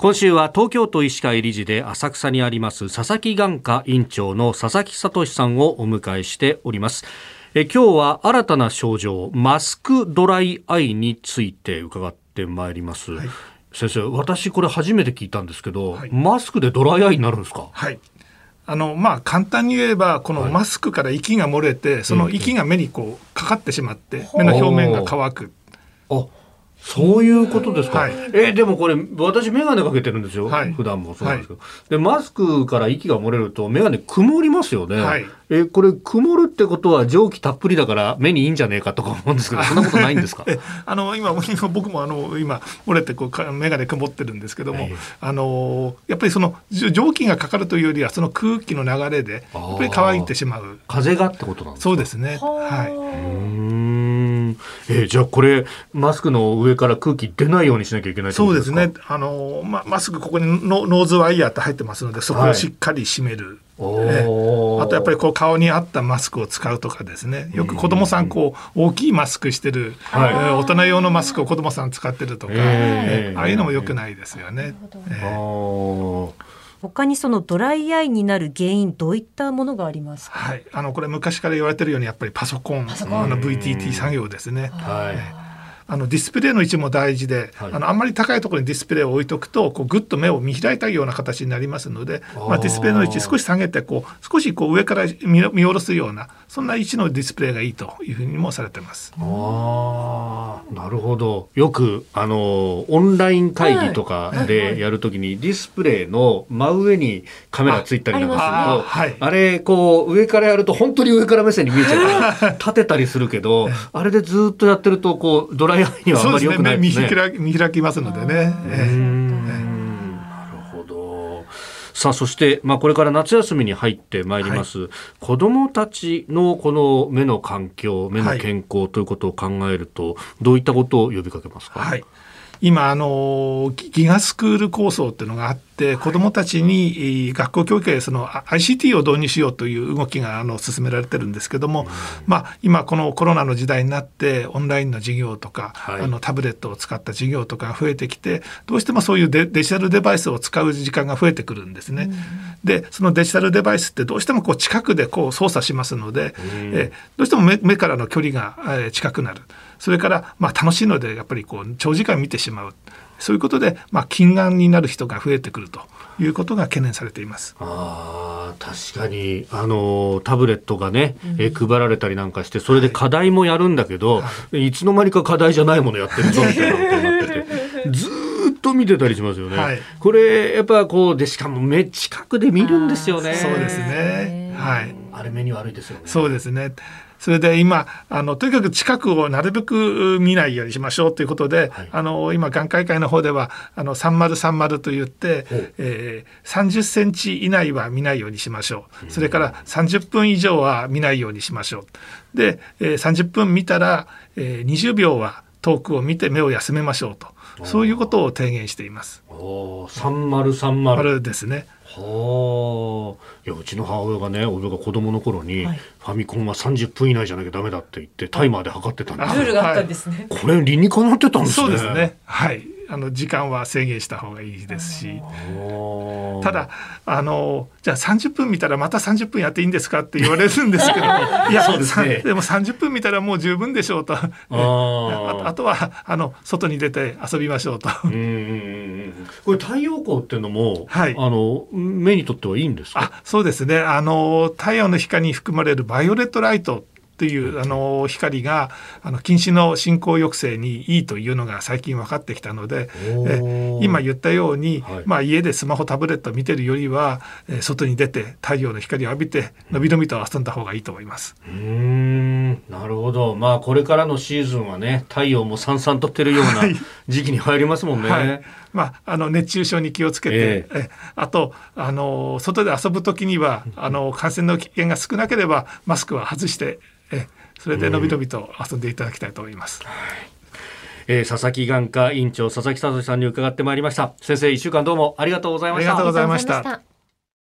今週は東京都医師会理事で浅草にあります佐々木眼科院長の佐々木聡さんをお迎えしております。え今日は新たな症状マスクドライアイについて伺ってまいります、はい、先生私これ初めて聞いたんですけど、はい、マスクでドライアイになるんですか？はい。あのまあ簡単に言えばこのマスクから息が漏れて、はい、その息が目にこうかかってしまって、目の表面が乾く。あそういうことですか？はい、えでもこれ私眼鏡かけてるんですよ。はい、普段もそうなんですけど、はい、でマスクから息が漏れると眼鏡曇りますよね。はい、えこれ曇るってことは蒸気たっぷりだから目にいいんじゃねえかとか思うんですけど、そんなことないんですか？あの今今 僕もあの今漏れてこう眼鏡曇ってるんですけども、あのやっぱりその蒸気がかかるというよりはその空気の流れでやっぱり乾いてしまう。風がってことなんですか？そうですね。はい。えー、じゃあこれマスクの上から空気出ないようにしなきゃいけないそうですね。あの、ま、マスクここにノノーズワイヤーって入ってますのでそこをしっかり締める、はい、あとやっぱりこう顔に合ったマスクを使うとかですね。よく子供さんこう大きいマスクしてる、はい、えー、大人用のマスクを子供さん使ってるとか、えー、ああいうのもよくないですよね。えー他にそのドライアイになる原因どういったものがありますはい、あのこれ昔から言われてるようにやっぱりパソコンあの VTT 作業ですね。はい。あのディスプレイの位置も大事で、はい、あのあんまり高いところにディスプレイを置いとくとこうぐっと目を見開いたような形になりますのでまあ、ディスプレイの位置少し下げてこう少しこう上から見見下ろすようなそんな位置のディスプレイがいいというふうにもされてます。あなるほど。よくあのオンライン会議とかでやるときに、ディスプレイの真上にカメラついたりなんかするとあれこう上からやると本当に上から目線に見えちゃうから立てたりするけどあれでずっとやってるとこうドライいにはあまり良くないですね。そうですね見開きますのでね。なるほど。さあそして、まあ、これから夏休みに入ってまいります、はい、子どもたちのこの目の環境目の健康ということを考えると、はい、どういったことを呼びかけますか、はい。今あのギガスクール構想っていうのがあって子どもたちに学校教育でその ICT を導入しようという動きがあの進められてるんですけども、まあ、今このコロナの時代になってオンラインの授業とか、はい、あのタブレットを使った授業とかが増えてきてどうしてもそういうデジタルデバイスを使う時間が増えてくるんですね。でそのデジタルデバイスってどうしてもこう近くでこう操作しますので、えどうしても目目からの距離が、え近くなる。それからまあ楽しいのでやっぱりこう長時間見てしまうそういうことでまあ近眼になる人が増えてくるということが懸念されています。あ確かにあのタブレットがね、うん、え配られたりなんかしてそれで課題もやるんだけど、はい、いつの間にか課題じゃないものやってるぞみたいなことになってて ずっと見てたりしますよね。はい、これやっぱこうでしかも目近くで見るんですよね。そうですね。はい。あれ目に悪いですよね。そうですね。それで今あのとにかく近くをなるべく見ないようにしましょうということで、はい、あの今眼科医会の方ではあの3030と言って、えー、30センチ以内は見ないようにしましょう、それから30分以上は見ないようにしましょうで、えー、30分見たら、えー、20秒は遠くを見て目を休めましょうと。そういうことを提言しています。お3030ですね。はあいやうちの母親がね俺が子供の頃に、はい、ファミコンは30分以内じゃなきゃダメだって言ってタイマーで測ってたんですルールがあったんですね、これ理にかなってたんですねそうですねはいあの時間は制限した方がいいですし。ただあのじゃあ30分見たらまた30分やっていいんですかって言われるんですけど いやそうです、ね、でも30分見たらもう十分でしょうと。ああとはあの外に出て遊びましょうと。うんこれ太陽光っていうのも、はい、あの目にとってはいいんですか？あそうですね。あの太陽の光に含まれるバイオレットライトというあの光があの近視の進行抑制にいいというのが最近分かってきたのでえ今言ったように、はい、まあ、家でスマホタブレット見てるよりは、え外に出て太陽の光を浴びてのびのびと遊んだ方がいいと思います。うん。なるほど。まあこれからのシーズンはね太陽もさんさんとってるような時期に入りますもんね。はい。まあ、あの熱中症に気をつけて、えー、えあとあの外で遊ぶ時にはあの感染の危険が少なければマスクは外してえ それでのびのびと遊んでいただきたいと思います。えー、佐々木眼科院長佐々木聡さんに伺ってまいりました。先生一週間どうもありがとうございました。ありがとうございました